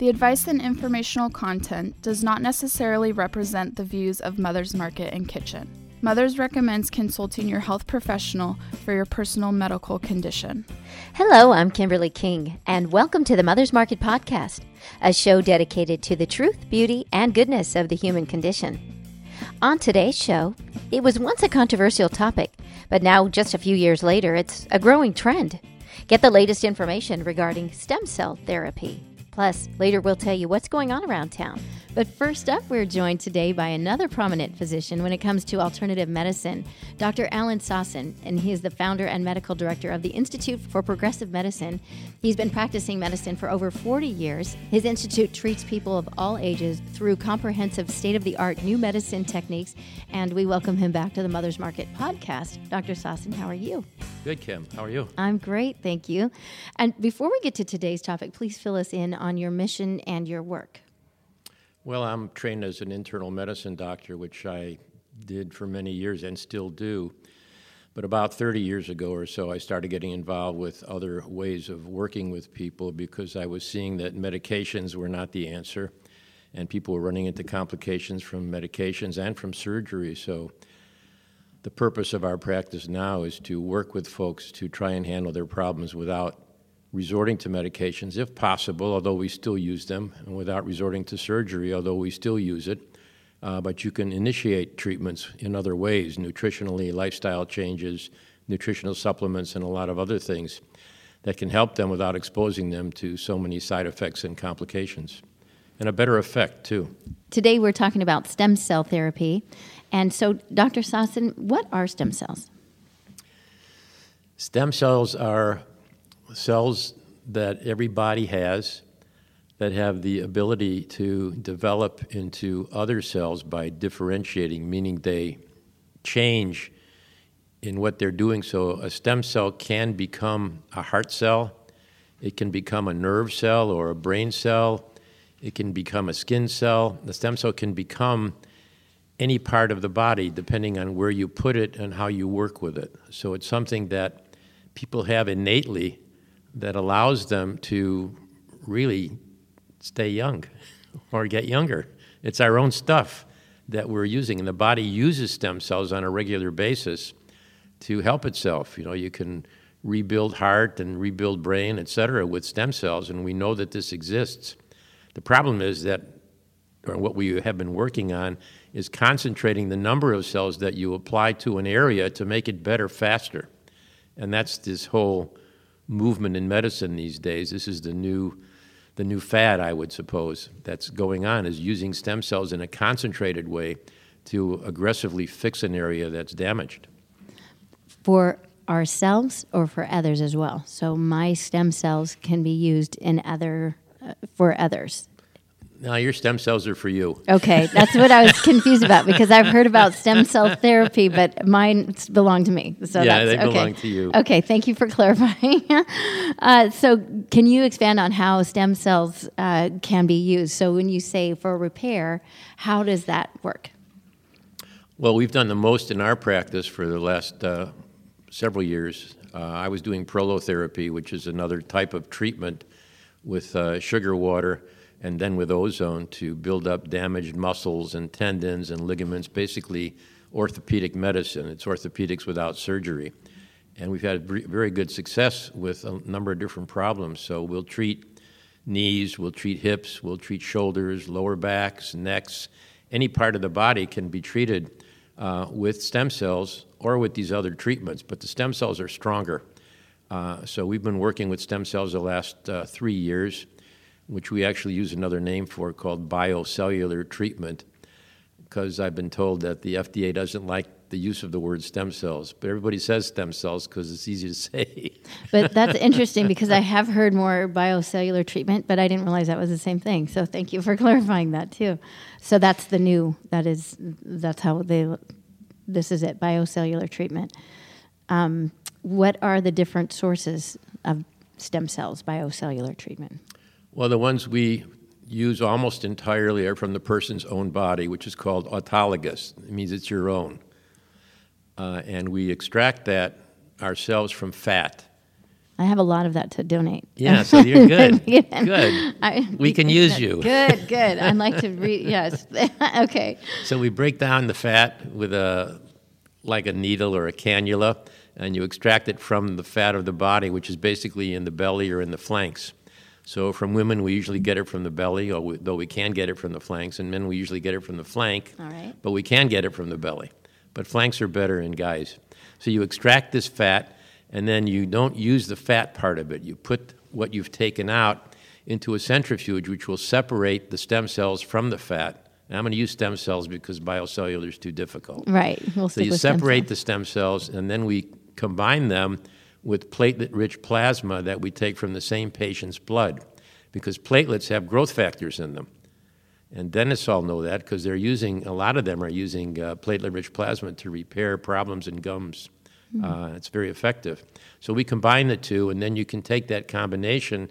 The advice and informational content does not necessarily represent the views of Mother's Market and Kitchen. Mothers recommends consulting your health professional for your personal medical condition. Hello, I'm Kimberly King, and welcome to the Mother's Market Podcast, a show dedicated to the truth, beauty, and goodness of the human condition. On today's show, it was once a controversial topic, but now, just a few years later, it's a growing trend. Get the latest information regarding stem cell therapy. Plus, later we'll tell you what's going on around town. But first up, we're joined today by another prominent physician when it comes to alternative medicine, Dr. Alan Sosin, and he is the founder and medical director of the Institute for Progressive Medicine. He's been practicing medicine for over 40 years. His institute treats people of all ages through comprehensive state of the art new medicine techniques, and we welcome him back to the Mother's Market podcast. Dr. Sosin, how are you? Good, Kim. How are you? I'm great, thank you. And before we get to today's topic, please fill us in on your mission and your work. Well, I'm trained as an internal medicine doctor, which I did for many years and still do. But about 30 years ago or so, I started getting involved with other ways of working with people because I was seeing that medications were not the answer, and people were running into complications from medications and from surgery. So, the purpose of our practice now is to work with folks to try and handle their problems without resorting to medications if possible, although we still use them, and without resorting to surgery, although we still use it. Uh, but you can initiate treatments in other ways nutritionally, lifestyle changes, nutritional supplements, and a lot of other things that can help them without exposing them to so many side effects and complications. And a better effect, too. Today, we're talking about stem cell therapy. And so, Dr. Sosin, what are stem cells? Stem cells are cells that every body has that have the ability to develop into other cells by differentiating, meaning they change in what they're doing. So a stem cell can become a heart cell, it can become a nerve cell or a brain cell, it can become a skin cell. The stem cell can become any part of the body depending on where you put it and how you work with it. So it's something that people have innately that allows them to really stay young or get younger. It's our own stuff that we're using, and the body uses stem cells on a regular basis to help itself. You know, you can rebuild heart and rebuild brain, et cetera, with stem cells, and we know that this exists. The problem is that, or what we have been working on, is concentrating the number of cells that you apply to an area to make it better faster. And that's this whole movement in medicine these days. This is the new, the new fad, I would suppose, that's going on, is using stem cells in a concentrated way to aggressively fix an area that's damaged. For ourselves or for others as well. So my stem cells can be used in other uh, for others. Now your stem cells are for you. Okay, that's what I was confused about because I've heard about stem cell therapy, but mine belong to me. So yeah, they belong okay. to you. Okay, thank you for clarifying. uh, so, can you expand on how stem cells uh, can be used? So, when you say for repair, how does that work? Well, we've done the most in our practice for the last uh, several years. Uh, I was doing prolotherapy, which is another type of treatment with uh, sugar water and then with ozone to build up damaged muscles and tendons and ligaments, basically orthopedic medicine. It's orthopedics without surgery. And we've had very good success with a number of different problems. So we'll treat knees, we'll treat hips, we'll treat shoulders, lower backs, necks. Any part of the body can be treated uh, with stem cells or with these other treatments, but the stem cells are stronger. Uh, so we've been working with stem cells the last uh, three years which we actually use another name for called biocellular treatment, because I've been told that the FDA doesn't like the use of the word stem cells, but everybody says stem cells because it's easy to say. but that's interesting because I have heard more biocellular treatment, but I didn't realize that was the same thing. So thank you for clarifying that too. So that's the new. That is that's how they. This is it. Biocellular treatment. Um, what are the different sources of stem cells? Biocellular treatment. Well, the ones we use almost entirely are from the person's own body, which is called autologous. It means it's your own. Uh, and we extract that ourselves from fat. I have a lot of that to donate. Yeah, so you're good. Good. I, We can use you. Good, good. I'd like to read. Yes. okay. So we break down the fat with a like a needle or a cannula, and you extract it from the fat of the body, which is basically in the belly or in the flanks. So from women, we usually get it from the belly, or we, though we can get it from the flanks, and men we usually get it from the flank. All right. But we can get it from the belly. But flanks are better in guys. So you extract this fat, and then you don't use the fat part of it. You put what you've taken out into a centrifuge, which will separate the stem cells from the fat. And I'm going to use stem cells because biocellular is too difficult. Right. We'll So you with stem separate the stem cells, and then we combine them with platelet-rich plasma that we take from the same patient's blood, because platelets have growth factors in them. And dentists all know that because they're using, a lot of them are using uh, platelet-rich plasma to repair problems in gums. Uh, it's very effective. So we combine the two, and then you can take that combination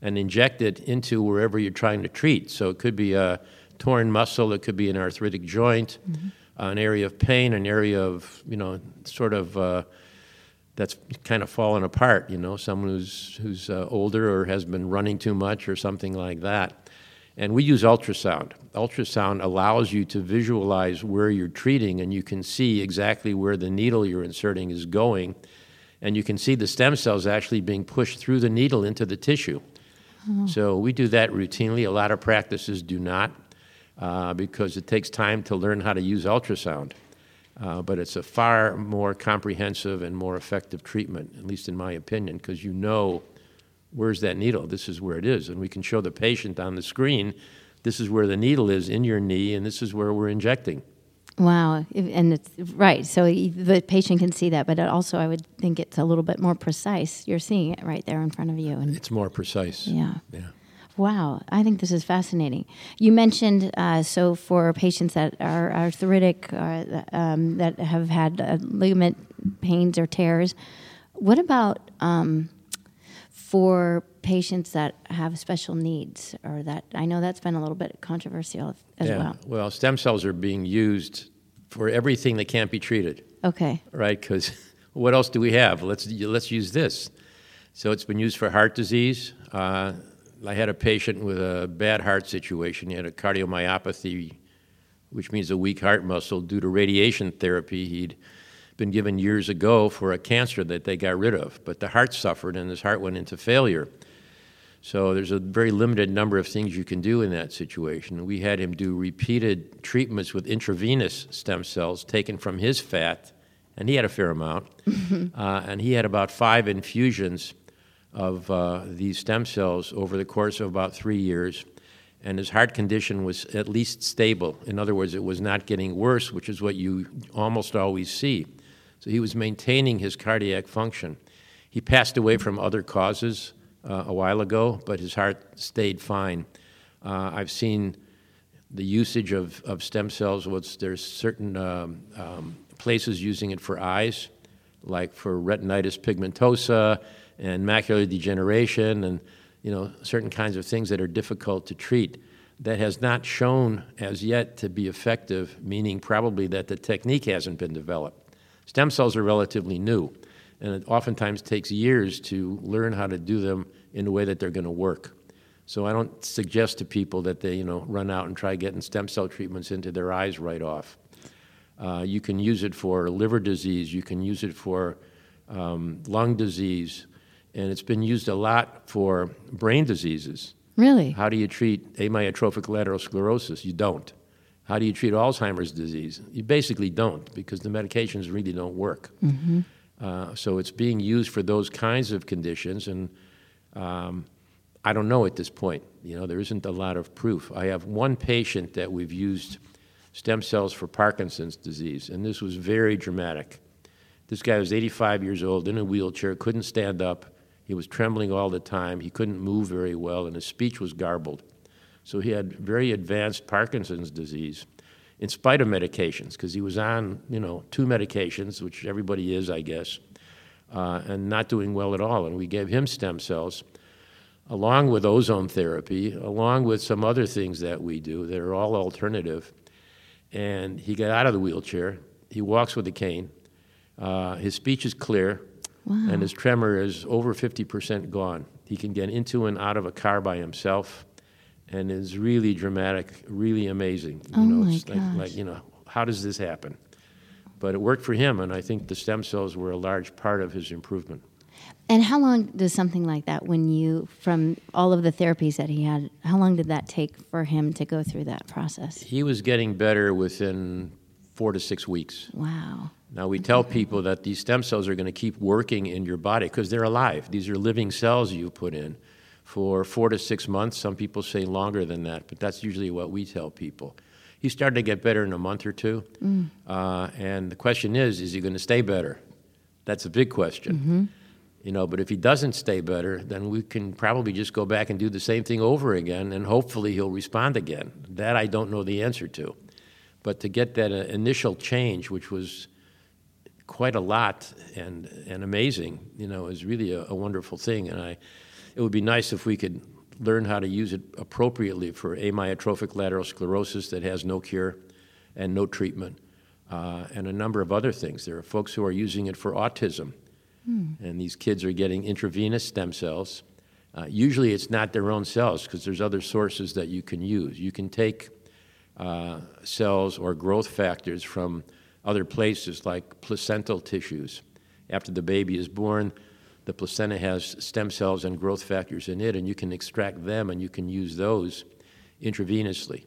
and inject it into wherever you're trying to treat. So it could be a torn muscle, it could be an arthritic joint, an area of pain, an area of, you know, sort of uh, that's kind of fallen apart, you know, someone who's, who's uh, older or has been running too much or something like that. And we use ultrasound. Ultrasound allows you to visualize where you're treating, and you can see exactly where the needle you're inserting is going. And you can see the stem cells actually being pushed through the needle into the tissue. So we do that routinely. A lot of practices do not uh, because it takes time to learn how to use ultrasound. Uh, but it's a far more comprehensive and more effective treatment, at least in my opinion, because you know where's that needle? This is where it is. And we can show the patient on the screen this is where the needle is in your knee, and this is where we're injecting. Wow, and it's right. So the patient can see that, but also I would think it's a little bit more precise. You're seeing it right there in front of you, and It's more precise. yeah. Yeah. Wow, I think this is fascinating. You mentioned uh, so for patients that are arthritic or um, that have had uh, ligament pains or tears, what about um, for patients that have special needs or that I know that's been a little bit controversial as yeah. well. Well, stem cells are being used for everything that can't be treated. Okay. right? Because what else do we have? Let's let's use this. So it's been used for heart disease. I had a patient with a bad heart situation. He had a cardiomyopathy, which means a weak heart muscle due to radiation therapy. He'd been given years ago for a cancer that they got rid of, but the heart suffered and his heart went into failure. So there's a very limited number of things you can do in that situation. We had him do repeated treatments with intravenous stem cells taken from his fat, and he had a fair amount. uh, and he had about five infusions of uh, these stem cells over the course of about three years. And his heart condition was at least stable. In other words, it was not getting worse, which is what you almost always see. So he was maintaining his cardiac function. He passed away from other causes uh, a while ago, but his heart stayed fine. Uh, I've seen the usage of, of stem cells. There's certain um, um, places using it for eyes, like for retinitis pigmentosa and macular degeneration, and you know certain kinds of things that are difficult to treat. That has not shown as yet to be effective, meaning probably that the technique hasn't been developed. Stem cells are relatively new, and it oftentimes takes years to learn how to do them in a way that they're going to work. So I don't suggest to people that they, you know, run out and try getting stem cell treatments into their eyes right off. Uh, you can use it for liver disease. You can use it for um, lung disease, and it's been used a lot for brain diseases. Really? How do you treat amyotrophic lateral sclerosis? You don't. How do you treat Alzheimer's disease? You basically don't because the medications really don't work. Uh, so it's being used for those kinds of conditions, and um, I don't know at this point. You know, there isn't a lot of proof. I have one patient that we've used stem cells for Parkinson's disease, and this was very dramatic. This guy was 85 years old, in a wheelchair, couldn't stand up. He was trembling all the time. He couldn't move very well, and his speech was garbled. So he had very advanced Parkinson's disease in spite of medications, because he was on, you know, two medications, which everybody is, I guess, uh, and not doing well at all. And we gave him stem cells, along with ozone therapy, along with some other things that we do that are all alternative. And he got out of the wheelchair. He walks with a cane. Uh, his speech is clear. Wow. And his tremor is over 50% gone. He can get into and out of a car by himself and is really dramatic, really amazing. You Oh know, my it's like, like, you know, how does this happen? But it worked for him, and I think the stem cells were a large part of his improvement. And how long does something like that, when you, from all of the therapies that he had, how long did that take for him to go through that process? He was getting better within four to six weeks. Wow. Now, we tell people that these stem cells are going to keep working in your body because they're alive. These are living cells you put in for four to six months. Some people say longer than that, but that's usually what we tell people. He started to get better in a month or two. Uh, and the question is is he going to stay better? That's a big question. You know, but if he doesn't stay better, then we can probably just go back and do the same thing over again, and hopefully he'll respond again. That I don't know the answer to. But to get that uh, initial change, which was quite a lot and, and amazing, you know, is really a, a wonderful thing. And I, it would be nice if we could learn how to use it appropriately for amyotrophic lateral sclerosis that has no cure and no treatment, uh, and a number of other things. There are folks who are using it for autism, and these kids are getting intravenous stem cells. Uh, usually, it's not their own cells because there's other sources that you can use. You can take uh, cells or growth factors from other places like placental tissues. After the baby is born, the placenta has stem cells and growth factors in it, and you can extract them and you can use those intravenously.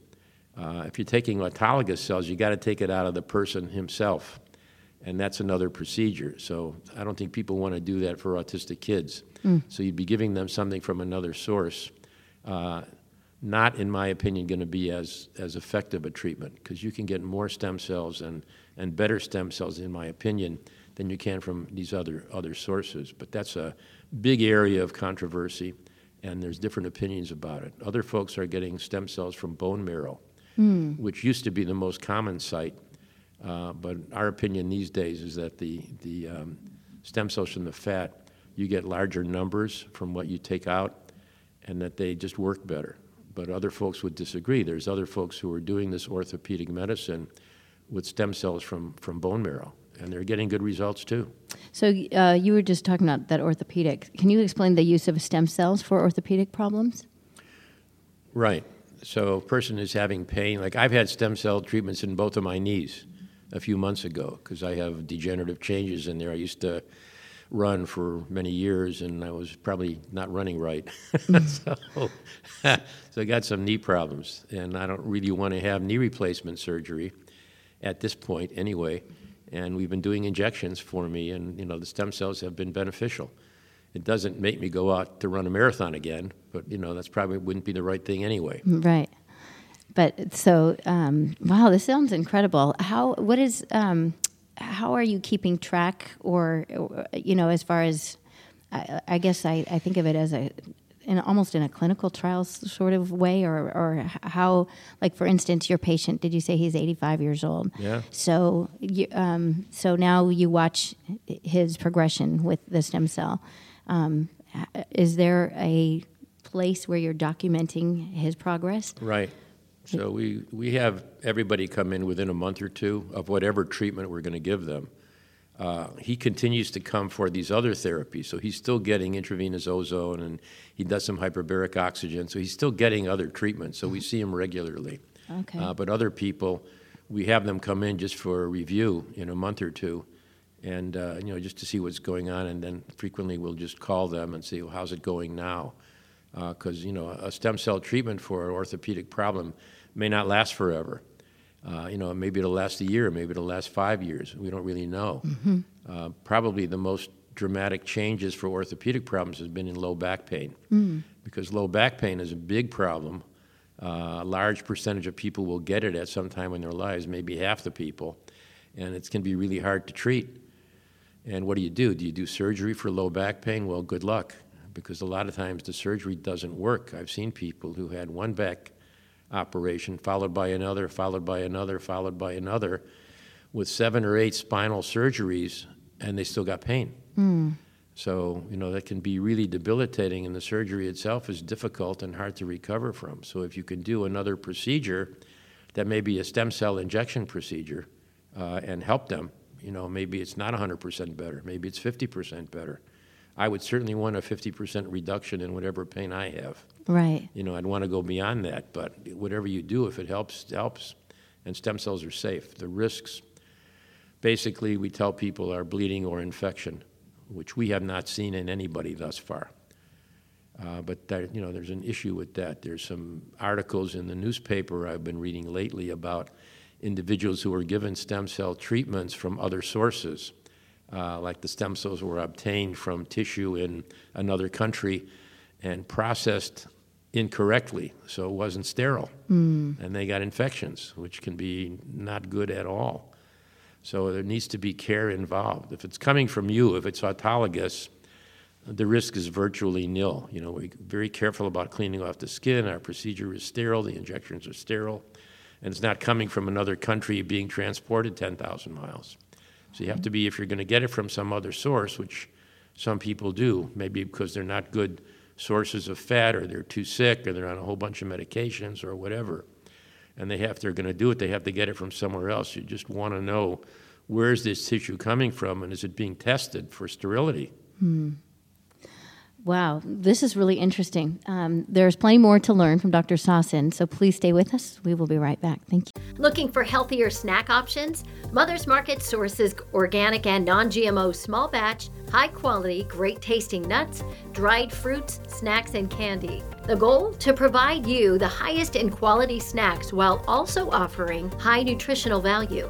Uh, if you're taking autologous cells, you got to take it out of the person himself, and that's another procedure. So I don't think people want to do that for autistic kids. So you'd be giving them something from another source. Uh, not, in my opinion, going to be as, as effective a treatment because you can get more stem cells and, and better stem cells, in my opinion, than you can from these other, other sources. But that's a big area of controversy, and there's different opinions about it. Other folks are getting stem cells from bone marrow, which used to be the most common site. Uh, but our opinion these days is that the, the um, stem cells from the fat, you get larger numbers from what you take out, and that they just work better. But other folks would disagree. There's other folks who are doing this orthopedic medicine with stem cells from, from bone marrow, and they're getting good results too. So uh, you were just talking about that orthopedic. Can you explain the use of stem cells for orthopedic problems? Right. So a person is having pain. Like I've had stem cell treatments in both of my knees a few months ago because I have degenerative changes in there. I used to run for many years and I was probably not running right. so, so I got some knee problems and I don't really want to have knee replacement surgery at this point anyway. And we've been doing injections for me and you know the stem cells have been beneficial. It doesn't make me go out to run a marathon again, but you know that's probably wouldn't be the right thing anyway. Right. But so, um, wow, this sounds incredible. How, what is, um, how are you keeping track or, you know, as far as, I, I guess I, I think of it as a, in almost in a clinical trial sort of way or, or how, like for instance, your patient, did you say he's 85 years old? Yeah. So, you, um, so now you watch his progression with the stem cell. Um, is there a place where you're documenting his progress? Right. So we, we have everybody come in within a month or two of whatever treatment we're going to give them. Uh, he continues to come for these other therapies, so he's still getting intravenous ozone and he does some hyperbaric oxygen, so he's still getting other treatments. So we see him regularly. Okay. Uh, but other people, we have them come in just for a review in a month or two, and uh, you know just to see what's going on, and then frequently we'll just call them and see well, how's it going now, because you know a stem cell treatment for an orthopedic problem may not last forever. Uh, you know, maybe it'll last a year, maybe it'll last five years. We don't really know. Uh, probably the most dramatic changes for orthopedic problems has been in low back pain, because low back pain is a big problem. Uh, a large percentage of people will get it at some time in their lives, maybe half the people, and it's going to be really hard to treat. And what do you do? Do you do surgery for low back pain? Well, good luck, because a lot of times the surgery doesn't work. I've seen people who had one back operation, followed by another, followed by another, followed by another, with seven or eight spinal surgeries, and they still got pain. So, you know, that can be really debilitating, and the surgery itself is difficult and hard to recover from. So, if you can do another procedure that may be a stem cell injection procedure uh, and help them You know, maybe it's not 100% better. Maybe it's 50% better. I would certainly want a 50% reduction in whatever pain I have. Right. You know, I'd want to go beyond that, but whatever you do, if it helps, it helps. And stem cells are safe. The risks, basically, we tell people are bleeding or infection, which we have not seen in anybody thus far. Uh, but you know, there's an issue with that. There's some articles in the newspaper I've been reading lately about individuals who were given stem cell treatments from other sources, uh, like the stem cells were obtained from tissue in another country and processed incorrectly, so it wasn't sterile. Mm. And they got infections, which can be not good at all. So there needs to be care involved. If it's coming from you, if it's autologous, the risk is virtually nil. You know, we're very careful about cleaning off the skin. Our procedure is sterile. The injections are sterile. And it's not coming from another country being transported 10,000 miles. So you have to be, if you're going to get it from some other source, which some people do, maybe because they're not good sources of fat or they're too sick or they're on a whole bunch of medications or whatever, and they have, they're going to do it, they have to get it from somewhere else. You just want to know where's this tissue coming from and is it being tested for sterility? Hmm. Wow, this is really interesting. Um, there's plenty more to learn from Dr. Sosin, so please stay with us. We will be right back. Thank you. Looking for healthier snack options? Mother's Market sources organic and non GMO small batch, high quality, great tasting nuts, dried fruits, snacks, and candy. The goal? To provide you the highest in quality snacks while also offering high nutritional value.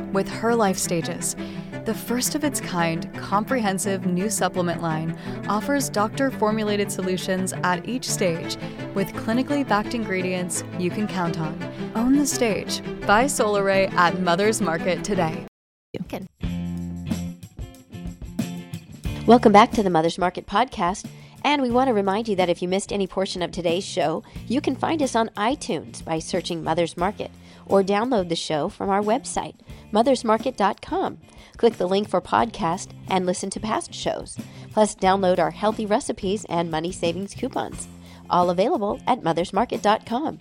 with her life stages. The first of its kind, comprehensive new supplement line offers doctor formulated solutions at each stage with clinically backed ingredients you can count on. Own the stage. Buy Solaray at Mother's Market today. Welcome back to the Mother's Market podcast. And we want to remind you that if you missed any portion of today's show, you can find us on iTunes by searching Mother's Market or download the show from our website, mothersmarket.com. Click the link for podcast and listen to past shows. Plus, download our healthy recipes and money savings coupons. All available at mothersmarket.com.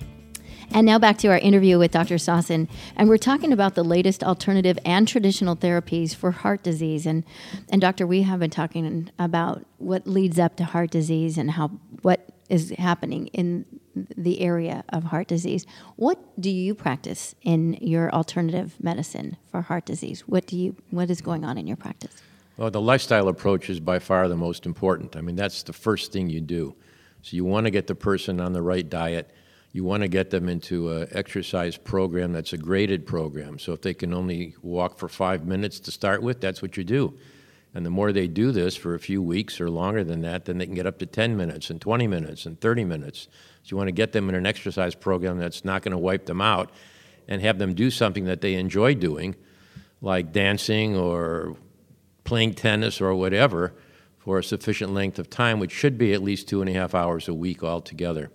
And now back to our interview with Dr. Sosin. And we're talking about the latest alternative and traditional therapies for heart disease. And, and Doctor, we have been talking about what leads up to heart disease and how what is happening in the area of heart disease. What do you practice in your alternative medicine for heart disease? What do you what is going on in your practice? Well, the lifestyle approach is by far the most important. I mean, that's the first thing you do. So you want to get the person on the right diet you want to get them into an exercise program that's a graded program. So if they can only walk for five minutes to start with, that's what you do. And the more they do this for a few weeks or longer than that, then they can get up to 10 minutes and 20 minutes and 30 minutes. So you want to get them in an exercise program that's not going to wipe them out and have them do something that they enjoy doing, like dancing or playing tennis or whatever, for a sufficient length of time, which should be at least two and a half hours a week altogether.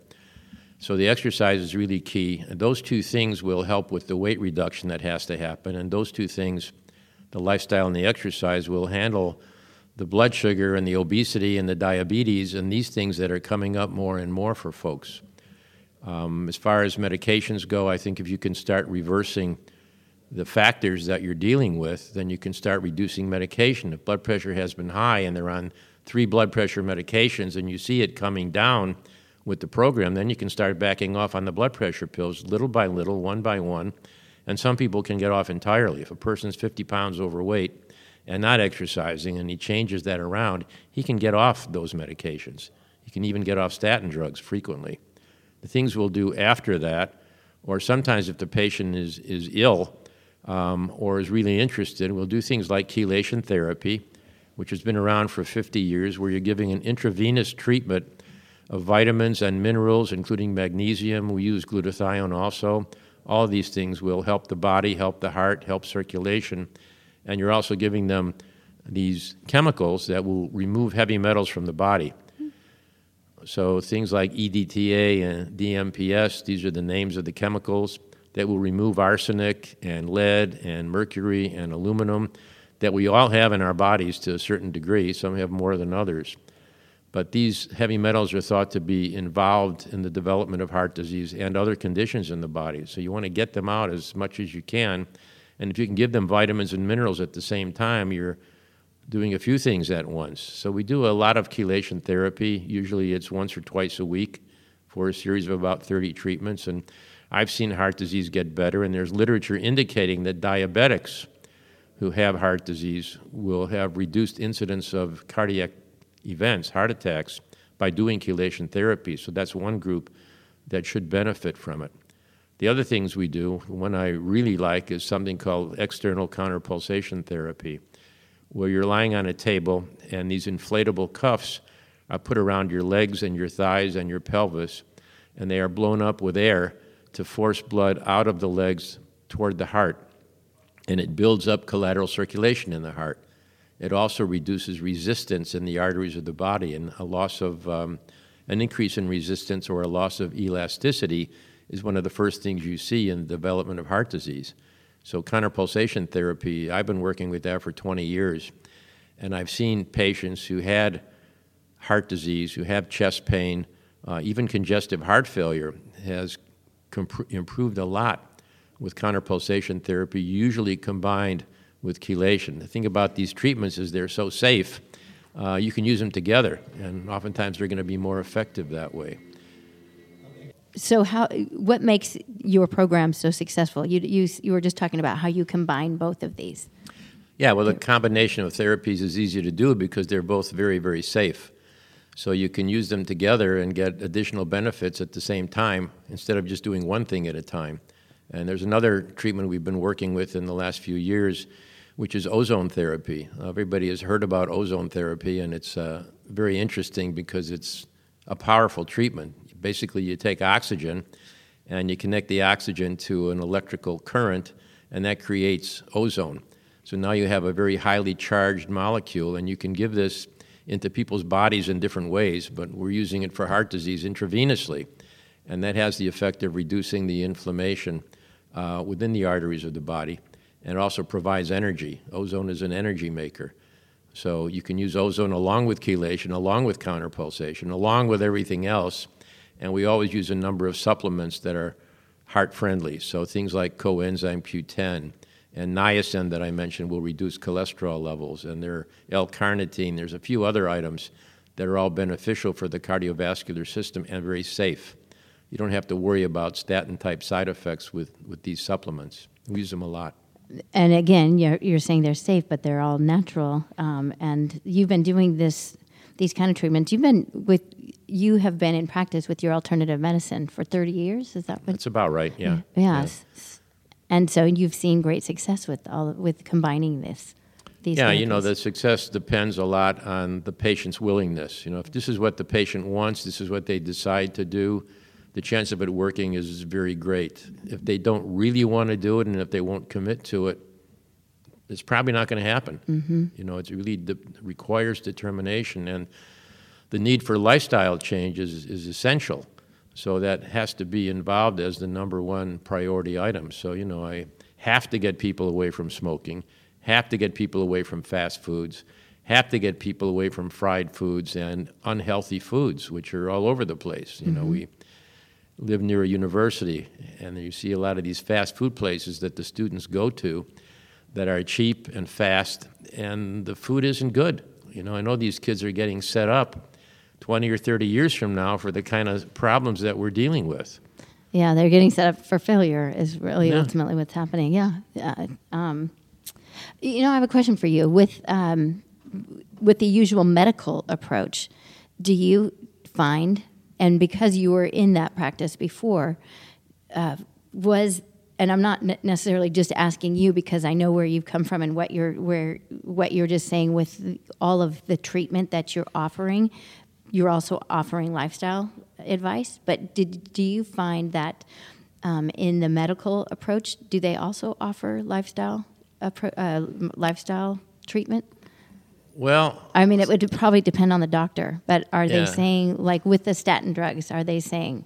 So the exercise is really key. And those two things will help with the weight reduction that has to happen. And those two things, the lifestyle and the exercise, will handle the blood sugar and the obesity and the diabetes and these things that are coming up more and more for folks. Um, as far as medications go, I think if you can start reversing the factors that you're dealing with, then you can start reducing medication. If blood pressure has been high and they're on three blood pressure medications and you see it coming down, with the program, then you can start backing off on the blood pressure pills little by little, one by one. And some people can get off entirely. If a person's 50 pounds overweight and not exercising and he changes that around, he can get off those medications. He can even get off statin drugs frequently. The things we'll do after that, or sometimes if the patient is, is ill um, or is really interested, we'll do things like chelation therapy, which has been around for 50 years, where you're giving an intravenous treatment of vitamins and minerals, including magnesium. We use glutathione also. All these things will help the body, help the heart, help circulation, and you're also giving them these chemicals that will remove heavy metals from the body. So things like EDTA and DMPS, these are the names of the chemicals that will remove arsenic and lead and mercury and aluminum that we all have in our bodies to a certain degree. Some have more than others. But these heavy metals are thought to be involved in the development of heart disease and other conditions in the body. So you want to get them out as much as you can. And if you can give them vitamins and minerals at the same time, you're doing a few things at once. So we do a lot of chelation therapy. Usually it's once or twice a week for a series of about 30 treatments. And I've seen heart disease get better, and there's literature indicating that diabetics who have heart disease will have reduced incidence of cardiac events, heart attacks, by doing chelation therapy. So that's one group that should benefit from it. The other things we do, one I really like, is something called external counterpulsation therapy, where you're lying on a table and these inflatable cuffs are put around your legs and your thighs and your pelvis, and they are blown up with air to force blood out of the legs toward the heart. And it builds up collateral circulation in the heart. It also reduces resistance in the arteries of the body, and a loss of um, an increase in resistance or a loss of elasticity is one of the first things you see in the development of heart disease. So, counterpulsation therapy, I've been working with that for 20 years, and I've seen patients who had heart disease, who have chest pain, uh, even congestive heart failure has comp- improved a lot with counterpulsation therapy, usually combined with chelation. The thing about these treatments is they're so safe, uh, you can use them together, and oftentimes they're going to be more effective that way. So, how what makes your program so successful? You, you, you were just talking about how you combine both of these. Yeah, well, the combination of therapies is easy to do because they're both very, very safe. So you can use them together and get additional benefits at the same time instead of just doing one thing at a time. And there's another treatment we've been working with in the last few years which is ozone therapy. Everybody has heard about ozone therapy, and it's uh, very interesting because it's a powerful treatment. Basically, you take oxygen and you connect the oxygen to an electrical current, and that creates ozone. So now you have a very highly charged molecule, and you can give this into people's bodies in different ways, but we're using it for heart disease intravenously. And that has the effect of reducing the inflammation uh, within the arteries of the body and it also provides energy. Ozone is an energy maker. So you can use ozone along with chelation, along with counterpulsation, along with everything else. And we always use a number of supplements that are heart friendly. So things like coenzyme Q10 and niacin that I mentioned will reduce cholesterol levels. And there L-carnitine. There's a few other items that are all beneficial for the cardiovascular system and very safe. You don't have to worry about statin type side effects with, with these supplements. We use them a lot and again, you're, you're saying they're safe, but they're all natural. Um, and you've been doing this, these kind of treatments. You've been with, you have been in practice with your alternative medicine for 30 years. Is that what? That's about right. Yeah. Yes. Yeah. And so you've seen great success with all with combining this. These yeah, you know, the success depends a lot on the patient's willingness. You know, if this is what the patient wants, this is what they decide to do the chance of it working is very great. If they don't really want to do it and if they won't commit to it, it's probably not going to happen. Mm-hmm. You know, it really de- requires determination, and the need for lifestyle change is, is essential. So that has to be involved as the number one priority item. So, you know, I have to get people away from smoking, have to get people away from fast foods, have to get people away from fried foods and unhealthy foods, which are all over the place. You mm-hmm. know, we live near a university, and you see a lot of these fast food places that the students go to that are cheap and fast, and the food isn't good. You know, I know these kids are getting set up 20 or 30 years from now for the kind of problems that we're dealing with. Yeah, they're getting set up for failure, is really yeah. ultimately what's happening. Yeah. yeah. Um, you know, I have a question for you. With, um, with the usual medical approach, do you find and because you were in that practice before, uh, was and I'm not necessarily just asking you because I know where you've come from and what you're where what you're just saying with all of the treatment that you're offering. You're also offering lifestyle advice, but did do you find that um, in the medical approach, do they also offer lifestyle pro, lifestyle treatment? Well, I mean, it would probably depend on the doctor, but are they saying, like with the statin drugs, are they saying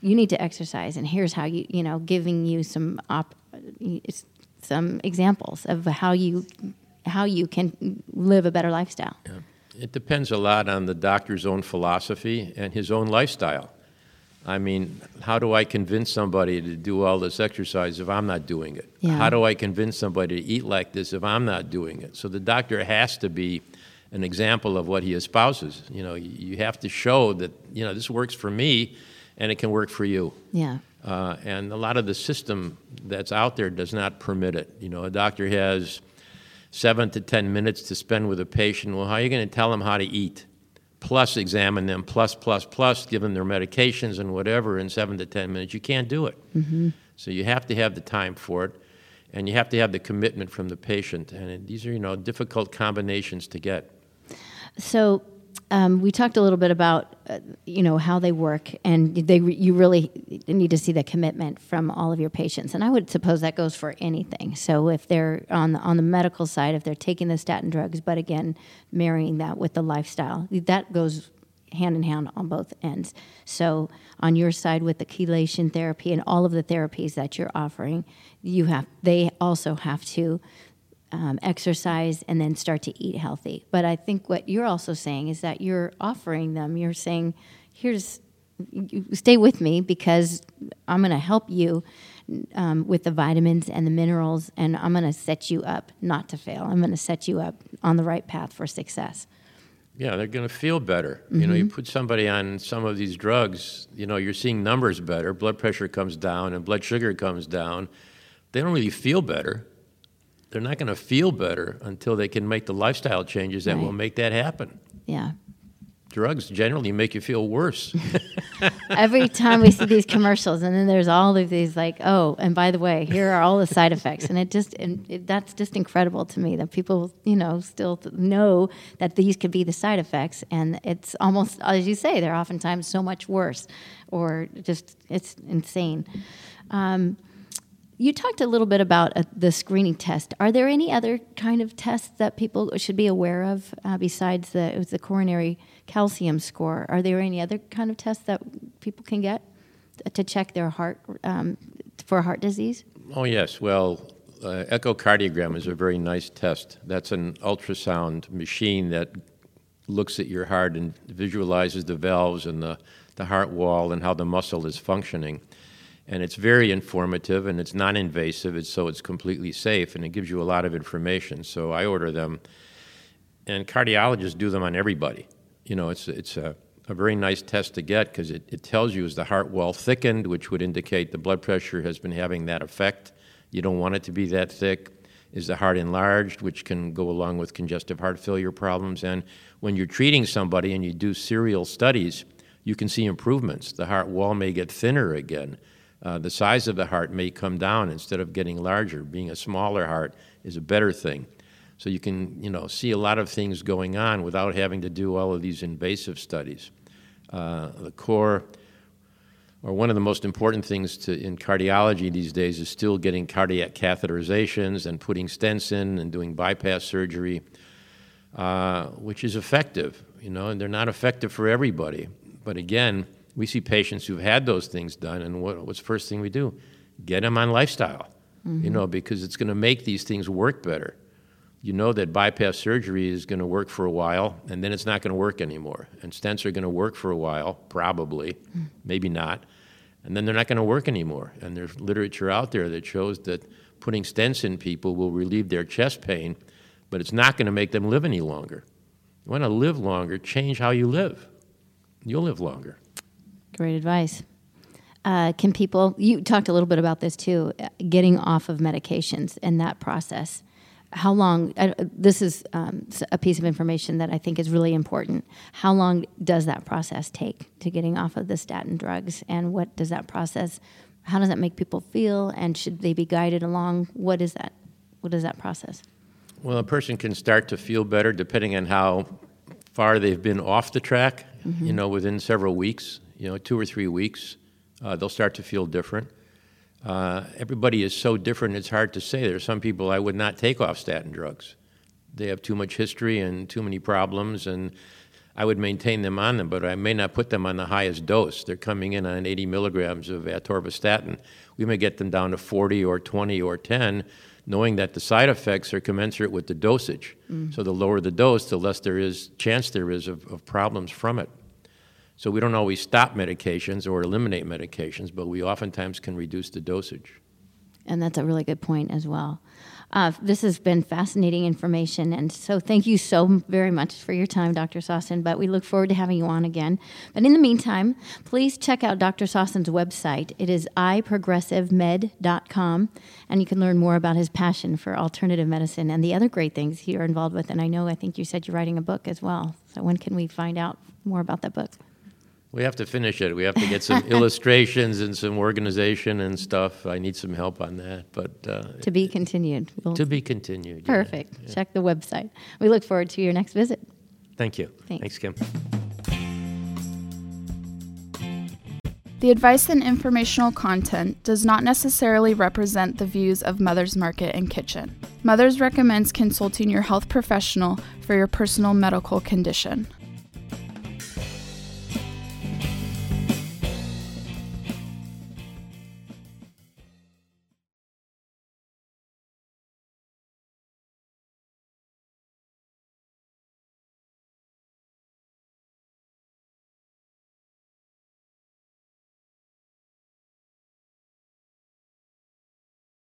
you need to exercise and here's how you, you know, giving you some op, some examples of how you how you can live a better lifestyle? It depends a lot on the doctor's own philosophy and his own lifestyle. I mean, how do I convince somebody to do all this exercise if I'm not doing it? Yeah. How do I convince somebody to eat like this if I'm not doing it? So the doctor has to be an example of what he espouses. You know, you you have to show that, you know, this works for me and it can work for you. Yeah. Uh, and a lot of the system that's out there does not permit it. You know, a doctor has seven to 10 minutes to spend with a patient. Well, how are you going to tell them how to eat? Plus, examine them, plus, plus, plus, give them their medications and whatever in seven to 10 minutes. You can't do it. Mm-hmm. So you have to have the time for it, and you have to have the commitment from the patient. And these are, you know, difficult combinations to get. So um, we talked a little bit about uh, you know how they work, and they you really need to see the commitment from all of your patients. And I would suppose that goes for anything. So if they're on the, on the medical side, if they're taking the statin drugs, but again marrying that with the lifestyle, that goes hand in hand on both ends. So on your side with the chelation therapy and all of the therapies that you're offering, you have they also have to um, exercise and then start to eat healthy. But I think what you're also saying is that you're offering them, you're saying, here's, you stay with me because I'm going to help you um, with the vitamins and the minerals, and I'm going to set you up not to fail. I'm going to set you up on the right path for success. Yeah, they're going to feel better. You know, you put somebody on some of these drugs, you know, you're seeing numbers better, blood pressure comes down, and blood sugar comes down. They don't really feel better. They're not going to feel better until they can make the lifestyle changes that will make that happen. Yeah. Drugs generally make you feel worse. Every time we see these commercials, and then there's all of these like, oh, and by the way, here are all the side effects, and it just and it, that's just incredible to me that people, you know, still know that these could be the side effects, and it's almost as you say, they're oftentimes so much worse, or just it's insane. Um, you talked a little bit about uh, the screening test. Are there any other kind of tests that people should be aware of uh, besides the it was the coronary calcium score? Are there any other kind of tests that people can get to check their heart um, for heart disease? oh, yes. Well, uh, echocardiogram is a very nice test. That's an ultrasound machine that looks at your heart and visualizes the valves and the, the heart wall and how the muscle is functioning. And it's very informative and it's non invasive, it's, so it's completely safe and it gives you a lot of information. So I order them, and cardiologists do them on everybody. You know, it's, it's a, a very nice test to get because it, it tells you is the heart wall thickened, which would indicate the blood pressure has been having that effect. You don't want it to be that thick. Is the heart enlarged, which can go along with congestive heart failure problems? And when you're treating somebody and you do serial studies, you can see improvements. The heart wall may get thinner again. Uh, the size of the heart may come down instead of getting larger. Being a smaller heart is a better thing. So you can, you know, see a lot of things going on without having to do all of these invasive studies. Uh, the core, or one of the most important things to, in cardiology these days, is still getting cardiac catheterizations and putting stents in and doing bypass surgery, uh, which is effective, you know, and they're not effective for everybody. But again, we see patients who've had those things done, and what, what's the first thing we do? Get them on lifestyle, you mm-hmm. know, because it's going to make these things work better. You know that bypass surgery is going to work for a while, and then it's not going to work anymore. And stents are going to work for a while, probably, mm-hmm. maybe not, and then they're not going to work anymore. And there's literature out there that shows that putting stents in people will relieve their chest pain, but it's not going to make them live any longer. You want to live longer, change how you live. You'll live longer. Great advice. Uh, can people, you talked a little bit about this too, getting off of medications and that process. How long, uh, this is um, a piece of information that I think is really important. How long does that process take to getting off of the statin drugs? And what does that process, how does that make people feel? And should they be guided along? What is that? What is that process? Well, a person can start to feel better depending on how far they've been off the track. You know, within several weeks, you know, two or three weeks, uh, they'll start to feel different. Uh, everybody is so different, it's hard to say. There are some people I would not take off statin drugs. They have too much history and too many problems, and I would maintain them on them, but I may not put them on the highest dose. They're coming in on 80 milligrams of atorvastatin. We may get them down to 40 or 20 or 10, knowing that the side effects are commensurate with the dosage. Mm. So the lower the dose, the less there is chance there is of, of problems from it. So we don't always stop medications or eliminate medications, but we oftentimes can reduce the dosage. And that's a really good point as well. Uh, this has been fascinating information, and so thank you so very much for your time, Dr. Sosin. But we look forward to having you on again. But in the meantime, please check out Dr. Sosin's website. It is iprogressivemed.com, and you can learn more about his passion for alternative medicine and the other great things you're involved with. And I know, I think you said you're writing a book as well. So when can we find out more about that book? We have to finish it. We have to get some illustrations and some organization and stuff. I need some help on that, but uh, to be continued. We'll to be continued. Perfect. Yeah. Check the website. We look forward to your next visit. Thank you. Thanks, Thanks Kim. The advice and informational content does not necessarily represent the views of Mother's Market and Kitchen. Mother's recommends consulting your health professional for your personal medical condition.